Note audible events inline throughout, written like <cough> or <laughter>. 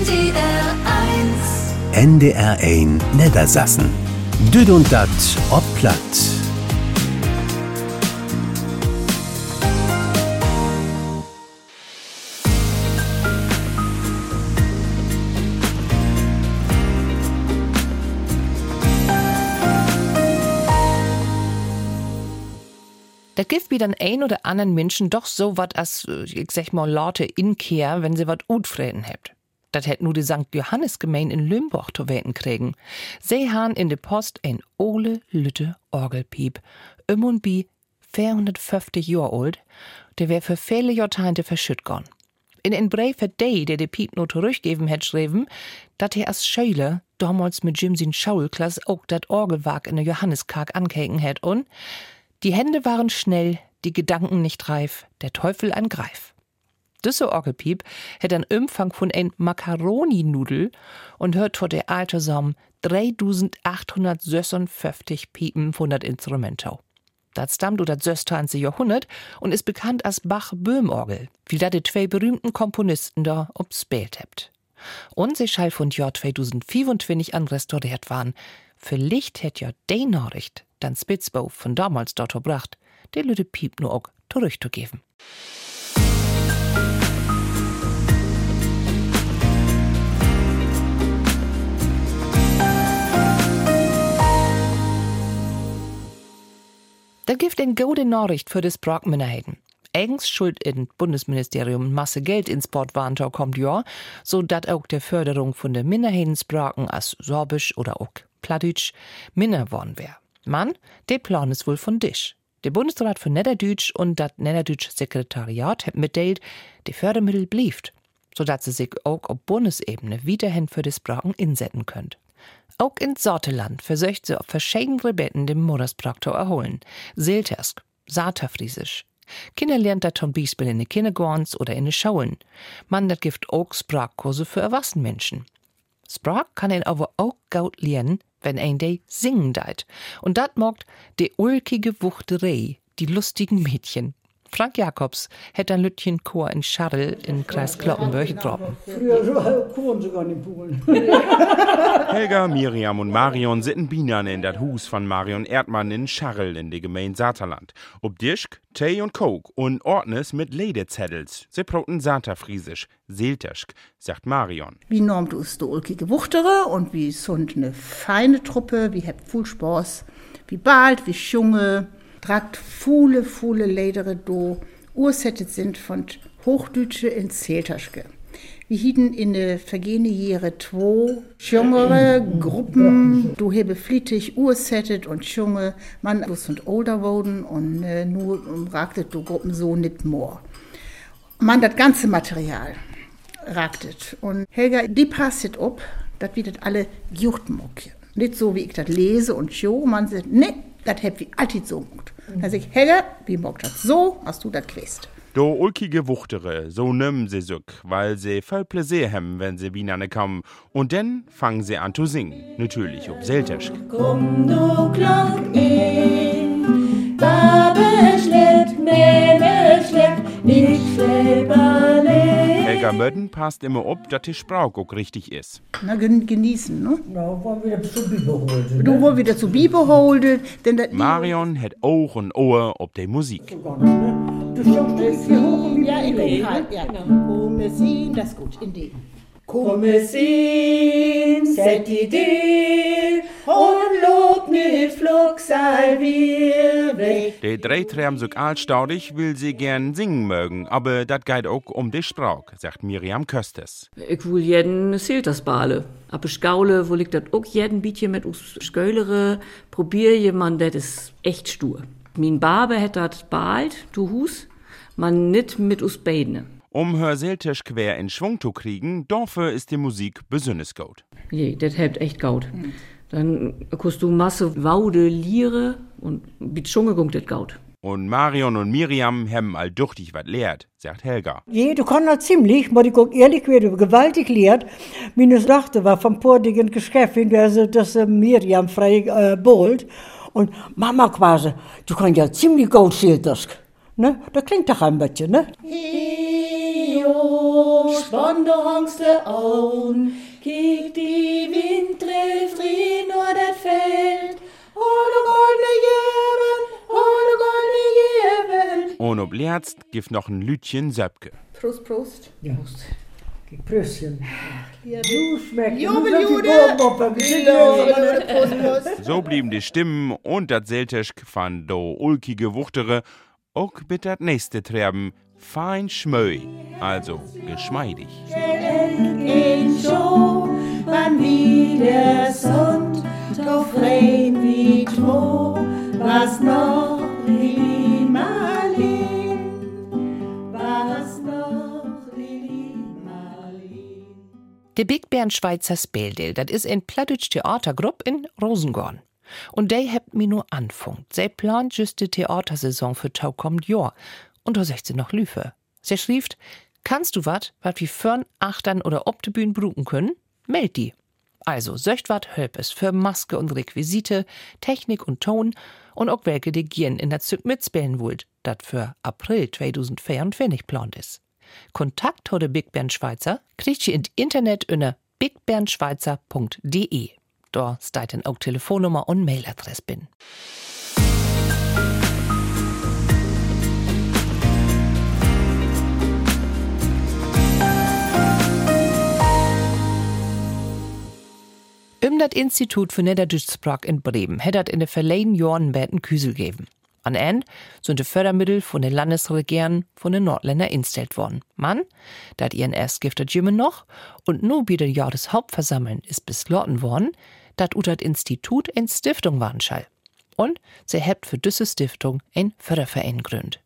NDR 1 NDR 1 Niedersassen Düd und dat op platt. Das gibt wie dann ein oder anderen Menschen doch so wat als, äh, ich sag mal, Leute inkehr, wenn sie wat utfreden habt. Dat hätt nur die St. Johannes Gemein in Lümburg zu weten kriegen. Sie han in de Post ein ole lütte Orgelpiep. Im und bi 450 Jahre alt. Der wär für viele Jahrzehnte verschütt gone. In ein Brief hat der, der de Piep nur zurückgeben hat, schreiben, dat er als Schüler damals mit Jim sin Schaulklasse auch dat Orgelwerk in der Johanneskark ankeken hat und die Hände waren schnell, die Gedanken nicht reif, der Teufel ein Greif. Düsse Orgelpiep hat einen Umfang von ein Macaroni-Nudel und hört vor der alte Som 3856 Piepen von dat Instrumento. Das stammt aus das 16. Jahrhundert und ist bekannt als Bach-Böhm-Orgel, wie da die zwei berühmten Komponisten da obspielt hebt. Und sie schall von Jahr 2024 an restauriert waren. Vielleicht hätt ja die Nachricht dann Spitzbau von damals dort gebracht, der Lüde Piep nur auch zurückzugeben. Da gibt ein gute Nachricht für das Brockminderheiten. Eigens schuld in Bundesministerium Masse Geld ins Sportwarntau kommt ja, so dat auch der Förderung von der Minderheitensprachen als Sorbisch oder auch Plattdeutsch minder worden wär. Mann, der Plan ist wohl von Dich. Der Bundesrat für Niederdütsch und das Niederdütsch Sekretariat hat mitteilt, die Fördermittel blieft, sodass sie sich auch auf Bundesebene wiederhin für die Sprachen insetzen könnt. Auch in Sorteland versucht sie auf verschiedene Betten den Muttersprachtor erholen. Seeltersk, Saterfriesisch. Kinder lernt dat zum Beispiel in den Kindergartens oder in den Schulen. Man dat gibt auch Sprachkurse für erwachsene Menschen. Sprach kann ein aber auch gut lernen, wenn ein day singen deit. Und dat mogt de ulkige Wuchterei, die lustigen Mädchen. Frank Jacobs hätte ein Lütchen Chor in Scharrel in Kreis Kloppenburg getroffen. Früher koren sogar in Polen. <laughs> Helga, Miriam und Marion sitten Bienen in dat Hus von Marion Erdmann in Scharrel in de Gemeinde Saterland. Ob Dischk, Tee und Coke und Ordnes mit Ledezettels. Sie proten Saterfriesisch, Seelterschk, sagt Marion. Wie normt us de ulkige Wuchtere und wie sund ne feine Truppe, wie hebt viel Spaß, wie bald, wie Schunge, tragt viele, viele Ledere do, ursettet sind von Hochdütsche in Zeltaschke. Wir hieden in de vergehene Jahre zwei jüngere Gruppen, du hebe flittig ursettet und junge, man bloß und older wurden und äh, nur ragtet du Gruppen so nicht mehr. Man das ganze Material ragtet. Und Helga, die passet ob, das wird alle Juchtmuck. Nicht so, wie ich das lese und show, man sagt, ne, das hätt wie alltid so gemacht. Da sag ich, Helga, wie mag das so, hast du das gewusst. Do ulkige Wuchtere, so nimm sie sück, weil sie voll Pläsier haben, wenn sie Bienen kommen. Und dann fangen sie an zu singen. Natürlich ob Seltersch. Komm du Glock in, Babe schlägt, Mähne schlägt, ich schläberle. Helga Mödden passt immer ob, dass die Sprach auch richtig ist. Na, gen genießen, ne? Nou, wollen wir zu Bibel holen. Du wohl wieder zu Bibel holdet, denn das Marion hat Ohr und Ohr ob der Musik. Du schaust jetzt hier hoch und Ja, in dem halt, ja. Komme sie, das ist gut, in dem. Komme sin, set die Deel und lob mit Flugs all wir weg. Der Drehtram so altstaudig will sie gern singen mögen, aber dat geht auch um die Sprach, sagt Miriam Köstes. Ich will jeden Siltersbale. Aber Skaule, wo liegt das auch jeden Bietje mit us Sköllere, probier jemand, das ist echt stur. Min Barbe hätt dat bald, du Hus, man nit mit us beidne. Um hör Seltisch quer in Schwung zu kriegen, dafür ist die Musik besonders gut. Je, das hebt echt gaut. Dann kannst du Masse Waude, Liere und mit Schunge gungt das gaut. Und Marion und Miriam haben all duchtig wat lehrt, sagt Helga. Je, du kannst das ziemlich, aber ich guck ehrlich wieder gewaltig lehrt. Meine Tochter war vom portigen Geschäft, in der sie das äh, Miriam frei äh, bohlt. Und Mama quasi, du kannst ja ziemlich gut Siltersk. Ne? Das klingt doch ein bisschen, ne? Io spann der Hangste an. Kiek die Wind trifft rein nur das Feld. Alle goldene Jäben, alle goldene Jäben. Und ob Lerzt gibt noch ein Lütchen Söpke. Prost, Prost. Ja. Kijk, Jude. Prost, Prost. So blieben die Stimmen und das Selteschk van do ulkige Wuchtere auch mit dat nächste Treben fein schmöi, also geschmeidig. in Show, wann wieder Sund, doch wie was noch De Big Bern Schweizer Speldel, dat is ein plattdütsch Theatergrupp in Rosengorn. Und dey hebt mi nur anfunkt. Se plant just die Theatersaison für tau kommt Jahr. Und da secht sie noch Lüfe. Se schrieft, kannst du wat, wat wie Förn, Achtern oder ob de bruken können? Meld die. Also, söcht wat Hölpes für Maske und Requisite, Technik und Ton und auch welke de Gieren in der Züg mitspellen wollt, dat für April 2024 plant is. Kontakt de Big Band Schweizer kriegt ihr in Internet unter bigbernschweizer.de. Da steht dann auch Telefonnummer und Mailadresse bin. Um das Institut für Niederdeutsche in Bremen hat das in den verleden Jahren einen Küsel gegeben. An Ende sind die Fördermittel von den Landesregierungen von den Nordländern instellt worden. Man, dat ihren erst giftet Jimmen noch und nur wieder Jahreshauptversammeln ist beschlossen worden, dat ut dat Institut in Stiftung waren schall. Und sie hebt für diese Stiftung ein Förderverein gründ.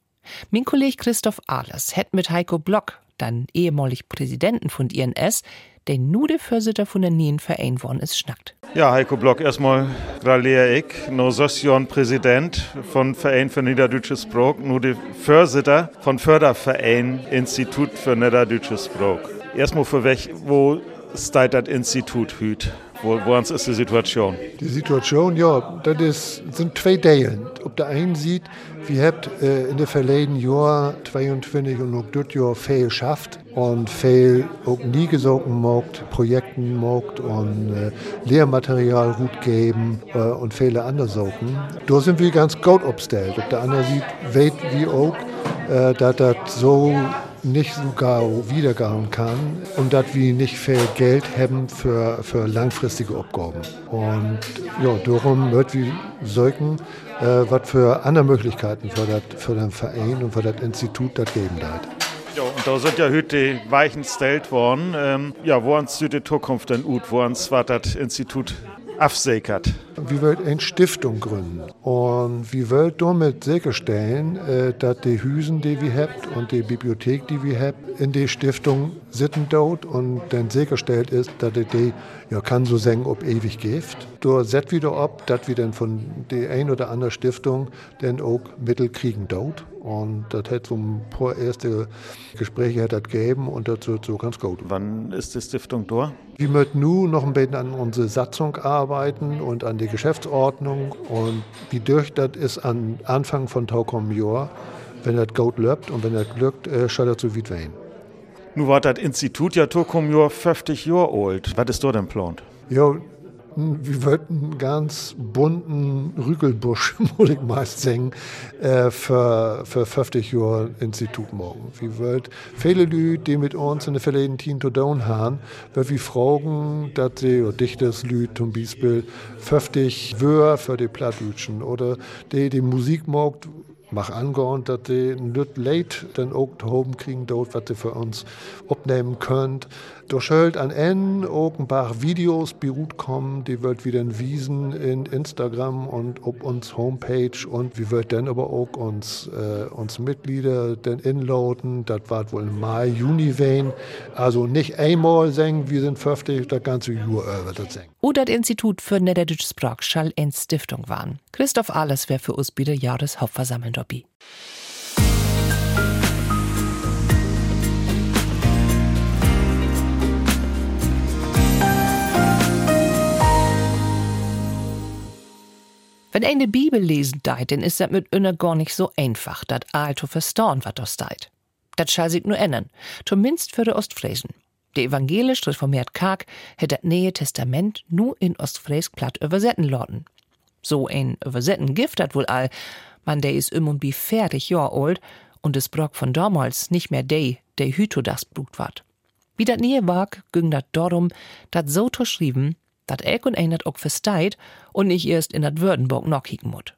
Mein Kollege Christoph Ahlers hat mit Heiko Block, dann ehemalig Präsidenten von INS, der nur der Vorsitter von der neuen Verein worden ist, schnackt. Ja, Heiko Block, erstmal gratuliere ich. No Sossion Präsident von Verein für Niederdeutsches Sprach, nur der Vorsitter von Förderverein Institut für Niederdeutsches Sprach. Erstmal für weg, wo steht das Institut hüt? Wo, wo ist die Situation? Die Situation, ja, das sind zwei Teilen. Ob der einen sieht, wir habt äh, in der verleden Jahr 22 und auch dort Jahr viel geschafft und viel auch nie gesogen mogt, Projekten mogt und äh, Lehrmaterial gut geben äh, und viele andere Sachen. Da sind wir ganz gut aufgestellt. Ob der andere sieht, weht wie auch, äh, dass das so nicht sogar wiedergehen kann und dass wir nicht viel Geld haben für, für langfristige Aufgaben. Und ja, darum wird wir sollten, äh, was für andere Möglichkeiten für, das, für den Verein und für das Institut das geben hat. Ja, und da sind ja heute die Weichen gestellt worden. Ähm, ja, wo uns die Zukunft denn ut, wo uns was das Institut absäkert? Wir wollen eine Stiftung gründen und wir wollen damit sicherstellen, äh, dass die Hüsen, die wir haben und die Bibliothek, die wir haben, in die Stiftung sitzen dort und dann sicherstellt ist, dass die, die ja, kann so sagen, ob ewig gift. Da set wieder ab, dass wir dann von der ein oder anderen Stiftung dann auch Mittel kriegen dort. Und das hat so ein paar erste Gespräche hat das gegeben und das wird so ganz gut. Wann ist die Stiftung da? Wir möchten nun noch ein bisschen an unsere Satzung arbeiten und an die Geschäftsordnung. Und wie durch das ist an Anfang von Taukom Jahr, wenn das gut läuft und wenn das glückt, äh, das so weit werden. Nun war das Institut ja Tokum Jahr 50 Jahre alt. Was ist da denn plant? Ja, wir wollten einen ganz bunten Rügelbusch, <laughs> muss ich meist sagen, äh, für, für 50 Jahre Institut morgen. Wir wollten viele Leute, die mit uns in der verleden Team zu tun haben, weil wir fragen, dass sie, oder Dichters Leute zum Beispiel, 50 Wörter für die Plattdütschen oder die, die Musik mag, mach angehören, dass die nicht late dann auch oben kriegen dort, was sie für uns abnehmen könnt. Da schuld an N auch ein paar Videos beruht kommen, die wird wieder in Wiesen in Instagram und auf uns Homepage und wir wird dann aber auch uns, äh, uns Mitglieder dann inloaden. Das war wohl im Mai, Juni wen. Also nicht einmal sagen, wir sind 50, das ganze Jahr über das sagen. Oder das Institut für Niederdeutsche Sprach schall in Stiftung waren. Christoph Ahlers wär für uns wieder Jahreshauptversammlung dabei. Wenn eine Bibel lesen deit, dann ist das mit einer gar nicht so einfach, dat all zu verstauen, wat da steit. Das schall sich nur ändern, zumindest für die Ostfriesen. Der evangelisch reformiert Karg hätt das Neue Testament nur in Ostfräsk platt übersetzen lassen. So ein Übersetzen gift dat wohl all, man der is im und bi fertig Jahr alt und es Brock von damals nicht mehr de, der Hüto das Blut ward. Wie dat Nähe wag, ging dat darum, dat so geschrieben, dat ek und dat auch versteit und nicht erst in dat Würdenburg noch kicken mut.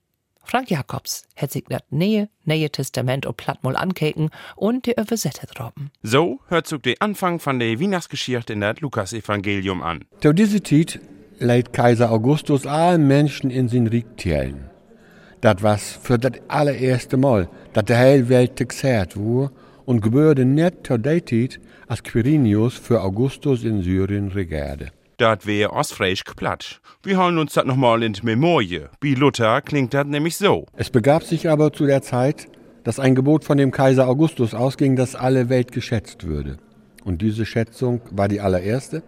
Frank Jacobs hat sich das Nähe, Nähe Testament und Plattmol ankeken und die Übersetzer droppen. So hört sich der Anfang von der Weihnachtsgeschichte in das Lukas-Evangelium an. Zu dieser Zeit leiht Kaiser Augustus allen Menschen in sein Reich teilen. Das was für das allererste Mal, dass der heile Welt gezerrt wurde und gebührte nicht zu der Zeit, als Quirinius für Augustus in Syrien regierte. Dat wär ostfräisch platt. Wir holen uns das nochmal in die Memorie. Wie Luther klingt das nämlich so. Es begab sich aber zu der Zeit, dass ein Gebot von dem Kaiser Augustus ausging, dass alle Welt geschätzt würde. Und diese Schätzung war die allererste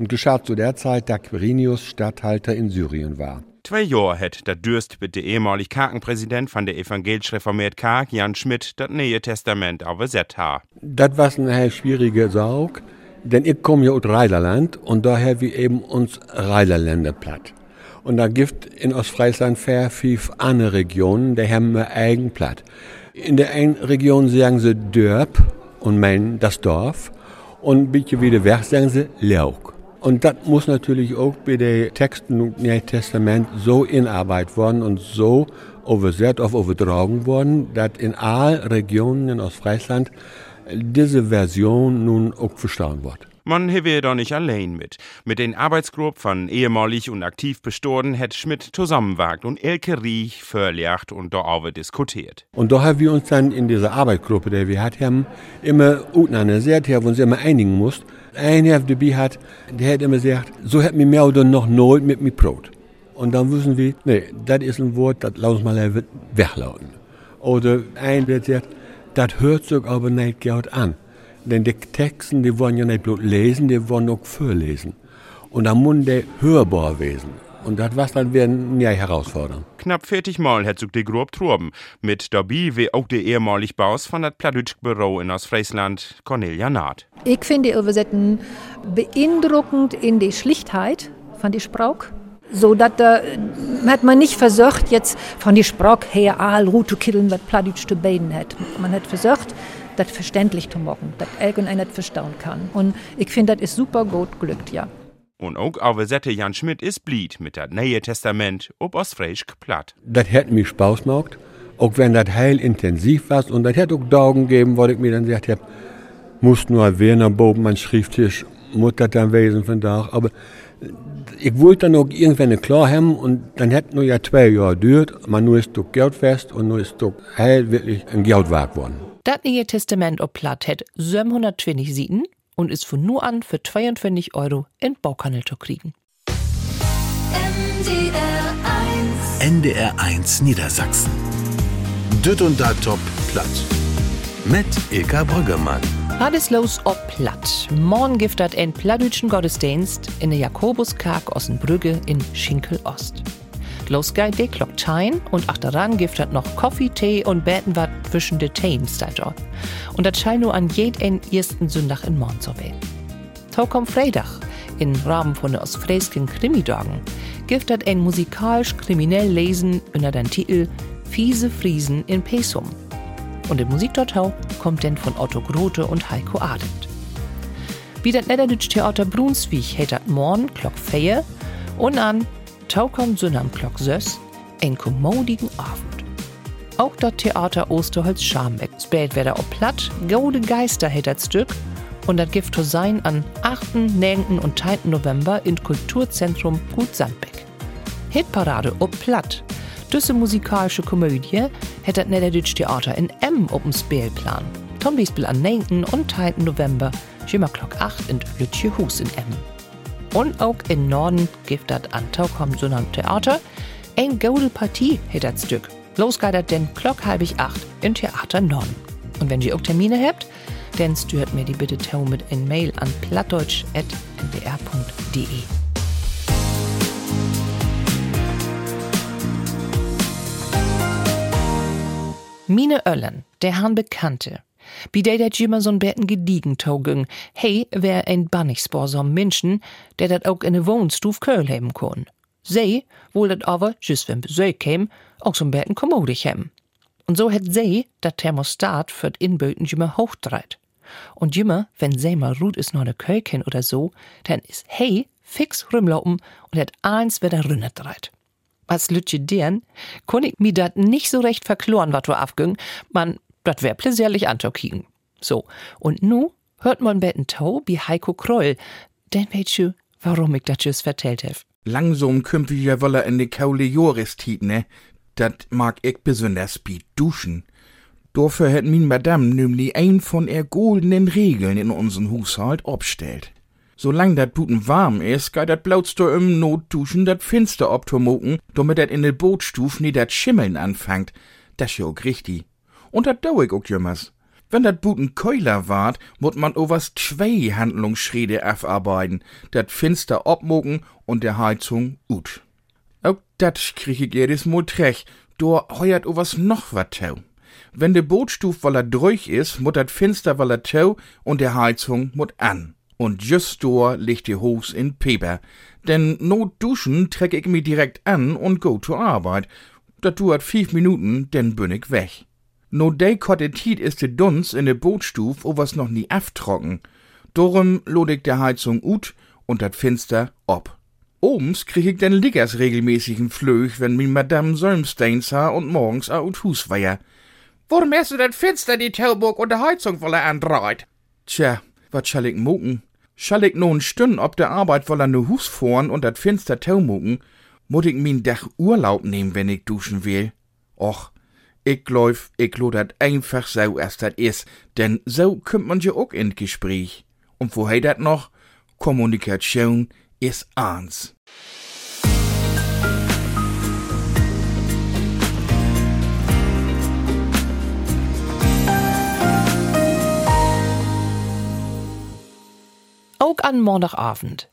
und geschah zu der Zeit, da Quirinius Statthalter in Syrien war. Zwei Jahre hätt der Dürst mit der ehemalige Kakenpräsident von der evangelisch reformiert Karg, Jan Schmidt, das Neue Testament übersetzt ha. Das war eine schwierige Saug, denn ich komme ja aus Rheinland und daher wie eben uns Rheinländer platt. Und da gibt in Ostfriesland sehr viel andere Regionen, der haben wir eigen platt. In der einen Region sagen sie Dörp und meinen das Dorf und ein bisschen wieder weg sagen sie Lauk. Und das muss natürlich auch bei den Texten im Neuen Testament so in Arbeit worden und so übersetzt auf übertragen worden, dass in allen Regionen in Ostfriesland diese Version nun auch verstanden wird. Man hewe da nicht allein mit. Mit den Arbeitsgruppen von ehemalig und aktiv Bestoren hätt Schmidt zusammenwagt und Elke Riech verlegt und da auch diskutiert. Und da haben wir uns dann in dieser Arbeitsgruppe, die wir hatten, immer analysiert, wo uns immer einigen mussten. Ein Herr dabei hat, der hat immer gesagt, so hat mir mehr oder noch nooit mit mir Brot. Und dann wissen wir, nee, das ist ein Wort, das lass mal even weglauten. Oder ein, der sagt, das hört sich aber nicht gut an. Denn die Texten, die wollen ja nicht bloß lesen, die wollen auch vorlesen. Und da muss der hörbar wesen. Und das was dann werden ja herausfordern. Knapp 40 Mal hat sich die Gruppe troben. Mit dabei wie auch der ehemalige Baus von das Pladütsch Büro in Ostfriesland, Cornelia Naht. Ich finde die Übersetzung beeindruckend in die Schlichtheit von die Sprache. So dass da hat man nicht versucht, jetzt von die Sprache her all Route killen, was Pladütsch zu beiden hat. Man hat versucht, das verständlich zu machen, dass irgendeiner das verstauen kann. Und ich finde, das ist super gut glückt, ja. Und auch Auversette Jan Schmidt ist blied mit das Neue Testament ob Ostfriesisch platt. Das hätte mich Spaß gemacht, auch wenn das heil intensiv war. Und das hätte auch Daugen gegeben, wo ich mir dann gesagt habe, muss nur Werner Boben mein Schrifttisch, muss das dann wesen von da. Aber ich wollte dann auch irgendwann klar haben und dann hätte nur ja zwei Jahre gedauert, man nur ist doch Geld fest und nur ist doch heil wirklich ein Geldwerk geworden. Das Neue Testament ob platt hat 720 Seiten und ist von nur an für 22 Euro in Baukanal zu kriegen. NDR 1 Niedersachsen. Düt und da top platt. Mit Ilka Brüggemann. Alles los ob platt. Morgen giftet ein plattdütschen Gottesdienst in der Jakobuskark Ossenbrügge in Schinkel-Ost. Los geht der Glocktein und achteran giftet noch Kaffee, Tee und beten wat zwischen de Themes da dort. Und das scheint nur an jeden ersten Sonntag in Morgen zu werden. Tau kommt Freitag, im Rahmen von der Ostfriesken Krimidagen, giftet ein musikalisch kriminell Lesen unter den Titel Fiese Friesen in Pesum. Und im Musikdortau kommt denn von Otto Grote und Heiko Arendt. Wie das Niederdütsch Theater Brunswick hätte morgen Glock Feier und an Tau kommt so am Glock Söss ein kommodigen Abend. Auch das Theater Osterholz Scharmbeck spät werde auch platt, gaude Geister hätte das Stück und das Gift sein an 8., 9. und 10. November im Kulturzentrum Gut Sandbeck. Hitparade ob platt. Düsse musikalische Komödie hätte das Niederdütsch Theater in M auf dem Spielplan. Tom Biesbel am 9. und 10. November, Schimmer Glock 8 in Lütje Hus in M. Und auch in Norden gibt das so am Theater. Ein gute Partie hätte das Stück. Los geht das denn Glock halbig acht in Theater Norden. Und wenn ihr auch Termine habt, dann stört mir die bitte Tau mit ein Mail an plattdeutsch.ndr.de. Mine Öllen, der Herrn Bekannte, Wie der dat jimmer so'n betten gediegen togen. Hey, wär ein Bannigspoor so'n Menschen, der dat auch in ne Wohnstuf Köl haben kon. Sie, wohl dat aber, just wenn Besuch käm, auch so'n betten kommodig hem. Und so het sie dat Thermostat für Inböten jimmer hochdreht. Und jimmer, wenn sie mal ruht is noch ne Köken oder so, dann is hey fix rumlaufen und het eins wieder rünnet dreit. Als kon ich mi dat nicht so recht verkloren, wat du afging, man, dat wär pläsierlich antokigen. So, und nu hört man betten Tau wie Heiko Kroll, denn weißt warum ich dat just vertellt hef. Langsam kümmt ich ja wolle in die Kaule Joristit, ne? Dat mag ich besonders bi duschen. Dafür hat min Madame nämlich ein von er goldenen Regeln in unseren Haushalt obstellt. Solang dat Buten warm is, geht dat blautst du im Notduschen dat Finster obtomoken, damit dat in de Bootstuf nie dat Schimmeln anfangt. Das ja auch richtig. Und dat dau ich auch jümmers. Wenn dat Buten Keuler wart, mut man overs zwei Handlungsschritte afarbeiten, dat Finster obmoken und der Heizung ut. Auch dat krieg ich jedes Mal trech, do heuert overs noch wat tau. Wenn de Bootstuf woller durch is, mut dat Finster woller tau und der Heizung mut an. Und just do liegt die Hose in Peber. Denn not duschen treck ich mi direkt an und go zur Arbeit. Dat duert fünf Minuten, denn bin ich weg. No de kotte Tiet is de Dunz in de Bootstuf, o was noch nie aftrocken. Dorum lod ich der Heizung ut und dat Finster ob. Obens krieg ich den Liggers regelmäßigen Flöch, wenn mi Madame Solmsteins ha und morgens a ut Hus weier. Warum hast du dat Finster die Tauburg und de Heizung wolle andreit? Tja, wat schall ich mucken? Schall ich nun stünn ob der Arbeit wolle ne Hus fahren und dat Finster tau mucken? Mut ich min Dach Urlaub nehmen, wenn ich duschen will? Och, ich glaub, ich lo dat einfach so erst dat is, denn so kümmt man ja auch in Gespräch. Und woher dat noch? Kommunikation is eins. Auch an Montagabend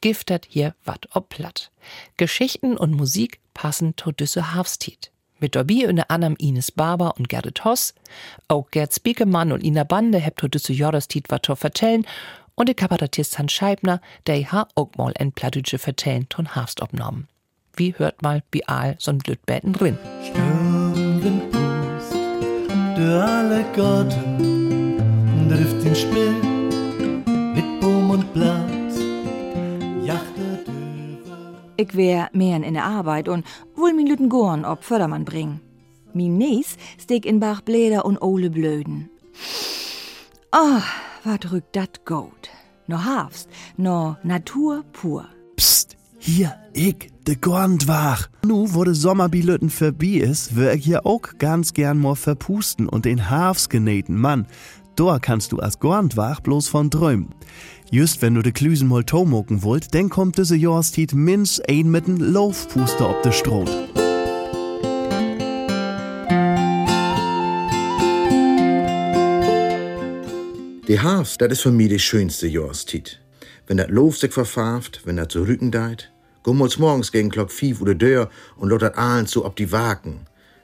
giftet hier wat ob platt. Geschichten und Musik passen to düsse Hafstiet. Mit dabei unter anderem Ines Barber und Gerrit Hoss. Auch Gerd Spiekemann und Ina Bande hebt to düsse Jordastiet wat to vertellen. Und der Kabarettist Hans Scheibner, der ha auch mal en plattdütsche vertellen ton Hafst obnommen. Wie hört mal wie all so'n Blödbetten drin. Sturmwind pust, der alle Garten trifft den Baum und Blatt, jachtet. Ich wär mehr in der Arbeit und wohl min Lüten Gorn ob Fördermann bringen. Min Nies steck in Bach Bläder und Ole Blöden. Ah, wat rückt dat gut. No Hafst, no Natur pur. Psst, hier, ich, de Gorndwach. Nu, wo de Sommerbilöten vorbei is, wär ich hier auch ganz gern mal verpusten und den Hafs genähten Mann. Da kannst du als Gorndwach bloß von träumen. Just wenn du de Klüsen mal tomoken wollt, dann kommt diese Jahreszeit minst ein mit'n Laufpuster ob de Stroh. Die Herbst, das ist für mich die schönste Jahreszeit. Wenn das Lof sich verfarft, wenn das so Rücken deit, gummels morgens gegen Glock 5 oder Dör und lottert allen so ob die Waken.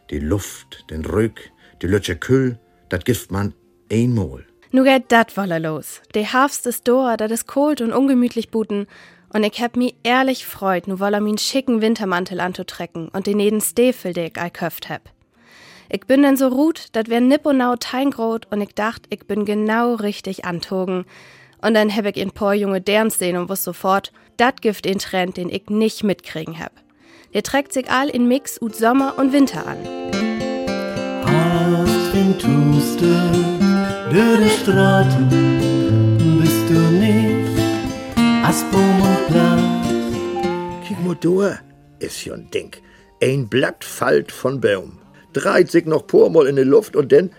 Die Luft, den Rück, die Lötsche Kühl, das gift man einmal. Nu geht dat wolle los. De Herbst ist da, dat is kalt und ungemütlich buten. Und ich hab mi ehrlich freut, nu wolle min schicken Wintermantel anzutrecken und den jeden Stiefel, de ich köft hab. Ich bin denn so ruht, dat wär nipponau teingrot und ich dacht, ich bin genau richtig antogen. Und dann hab ich in paar junge Derns sehen und wuss sofort, dat gift den Trend, den ich nicht mitkriegen hab. Der trägt sich all in Mix ut Sommer und Winter an. Hast die Straßen, bist du nicht, als Baum und Blatt. Kick mal durch, ist ja ein Ding. Ein Blatt fällt von Baum. Dreht sich noch pormal in die Luft und dann,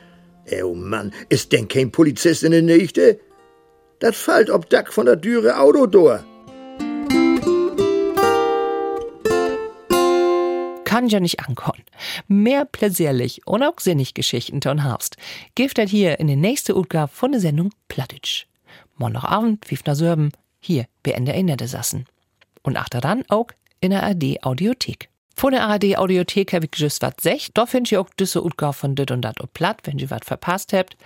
oh Mann, ist denn kein Polizist in der Nächte? Das fällt ob Dack von der Düre Auto durch. Kann ja nicht ankommen. Mehr pläsierlich und auch sinnig Geschichten ton Herbst. Giftet hier in die nächste Utgabe von der Sendung Plattitsch. Montagabend, Wiefner Sörben, hier bei NDR Nette sassen. Und achter dann auch in der ARD Audiothek. Von der ARD Audiothek hab ich just wat sech. Da findet ihr auch diese Utgabe von Dit und Dat und Platt, wenn ihr wat verpasst habt.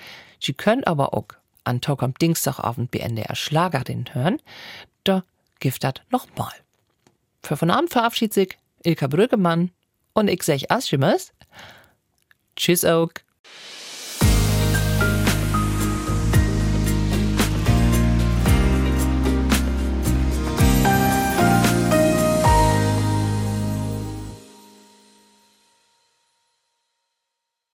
Sie könnt aber auch an Tag am Dienstagabend bei NDR Schlagerin hören. Da gibt das nochmal. Für von Abend verabschiedet sich Ilka Brüggemann und ich sag Aschimes. Tschüss auch.